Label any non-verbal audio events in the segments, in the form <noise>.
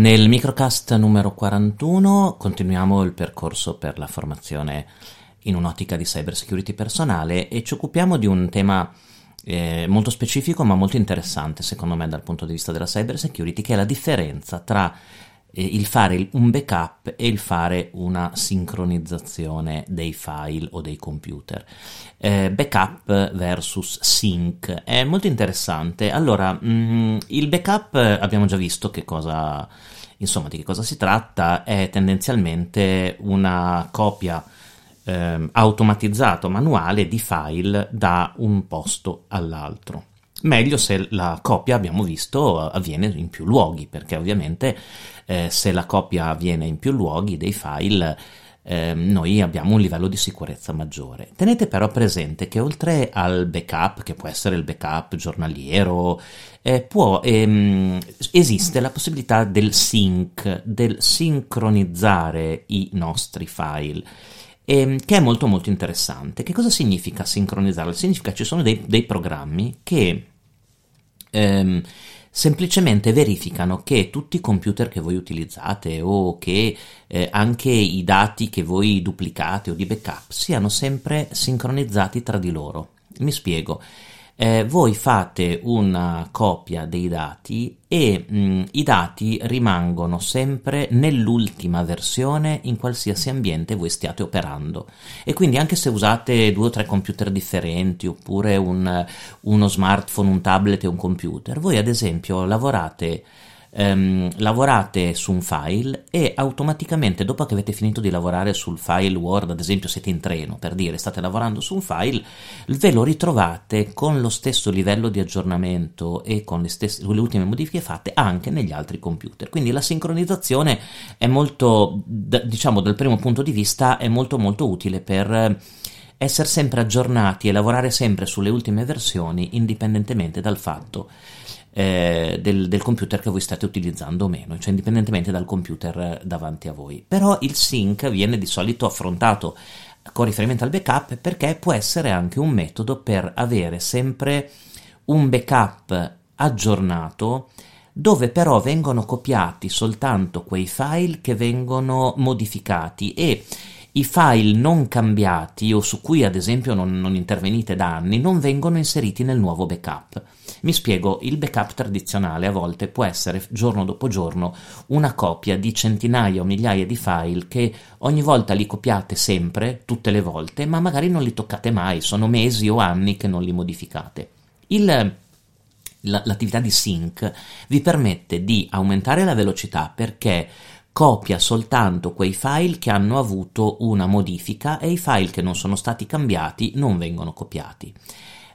Nel microcast numero 41 continuiamo il percorso per la formazione in un'ottica di cyber security personale e ci occupiamo di un tema eh, molto specifico ma molto interessante secondo me dal punto di vista della cyber security che è la differenza tra il fare un backup e il fare una sincronizzazione dei file o dei computer. Eh, backup versus sync è molto interessante. Allora, mh, mm, il backup abbiamo già visto che cosa, insomma, di che cosa si tratta, è tendenzialmente una copia eh, automatizzata manuale di file da un posto all'altro. Meglio se la copia, abbiamo visto, avviene in più luoghi, perché ovviamente eh, se la copia avviene in più luoghi dei file, eh, noi abbiamo un livello di sicurezza maggiore. Tenete però presente che oltre al backup, che può essere il backup giornaliero, eh, può, ehm, esiste la possibilità del sync, del sincronizzare i nostri file. Ehm, che è molto molto interessante. Che cosa significa sincronizzarlo? Significa che ci sono dei, dei programmi che ehm, semplicemente verificano che tutti i computer che voi utilizzate o che eh, anche i dati che voi duplicate o di backup siano sempre sincronizzati tra di loro. Mi spiego eh, voi fate una copia dei dati e mh, i dati rimangono sempre nell'ultima versione in qualsiasi ambiente voi stiate operando. E quindi anche se usate due o tre computer differenti oppure un, uno smartphone, un tablet e un computer, voi ad esempio lavorate ehm, lavorate su un file e automaticamente dopo che avete finito di lavorare sul file Word, ad esempio siete in treno per dire state lavorando su un file, ve lo ritrovate con lo stesso livello di aggiornamento e con le, stesse, le ultime modifiche fatte anche negli altri computer. Quindi la sincronizzazione è molto, diciamo dal primo punto di vista, è molto molto utile per essere sempre aggiornati e lavorare sempre sulle ultime versioni indipendentemente dal fatto eh, del, del, computer che voi state utilizzando o meno, cioè indipendentemente dal computer davanti a voi. Però il sync viene di solito affrontato con riferimento al backup perché può essere anche un metodo per avere sempre un backup aggiornato dove però vengono copiati soltanto quei file che vengono modificati e i file non cambiati o su cui ad esempio non, non intervenite da anni non vengono inseriti nel nuovo backup. Mi spiego, il backup tradizionale a volte può essere giorno dopo giorno una copia di centinaia o migliaia di file che ogni volta li copiate sempre, tutte le volte, ma magari non li toccate mai, sono mesi o anni che non li modificate. Il l'attività di sync vi permette di aumentare la velocità perché copia soltanto quei file che hanno avuto una modifica e i file che non sono stati cambiati non vengono copiati.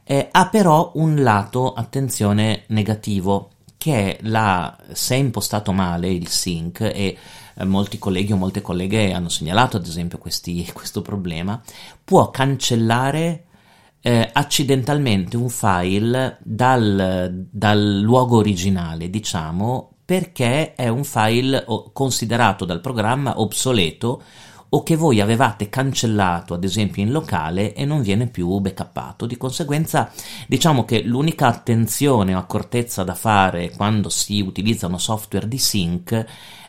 Eh, ha però un lato, attenzione, negativo, che la, se è impostato male il sync e eh, molti colleghi o molte colleghe hanno segnalato ad esempio questi, <laughs> questo problema, può cancellare eh, accidentalmente un file dal, dal luogo originale, diciamo, perché è un file considerato dal programma obsoleto o che voi avevate cancellato ad esempio in locale e non viene più backuppato. Di conseguenza diciamo che l'unica attenzione o accortezza da fare quando si utilizzano software di sync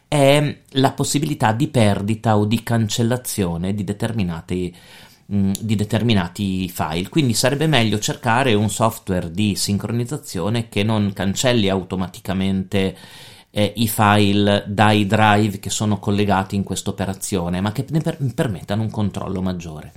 è la possibilità di perdita o di cancellazione di determinati di determinati file. Quindi sarebbe meglio cercare un software di sincronizzazione che non cancelli automaticamente eh, i file dai drive che sono collegati in questa operazione, ma che ne per- permettano un controllo maggiore.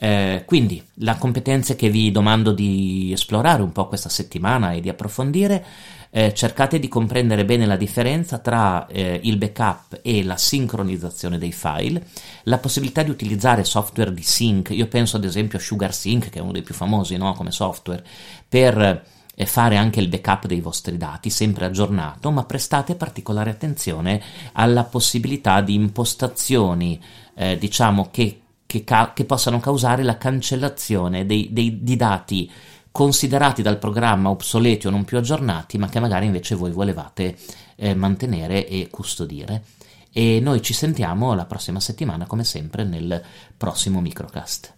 Eh, quindi la competenza che vi domando di esplorare un po' questa settimana e di approfondire eh, cercate di comprendere bene la differenza tra eh, il backup e la sincronizzazione dei file, la possibilità di utilizzare software di sync, io penso ad esempio a SugarSync che è uno dei più famosi no? come software, per eh, fare anche il backup dei vostri dati, sempre aggiornato, ma prestate particolare attenzione alla possibilità di impostazioni, eh, diciamo, che, che, ca- che, possano causare la cancellazione dei, dei, di dati considerati dal programma obsoleti o non più aggiornati, ma che magari invece voi volevate eh, mantenere e custodire. E noi ci sentiamo la prossima settimana, come sempre, nel prossimo microcast.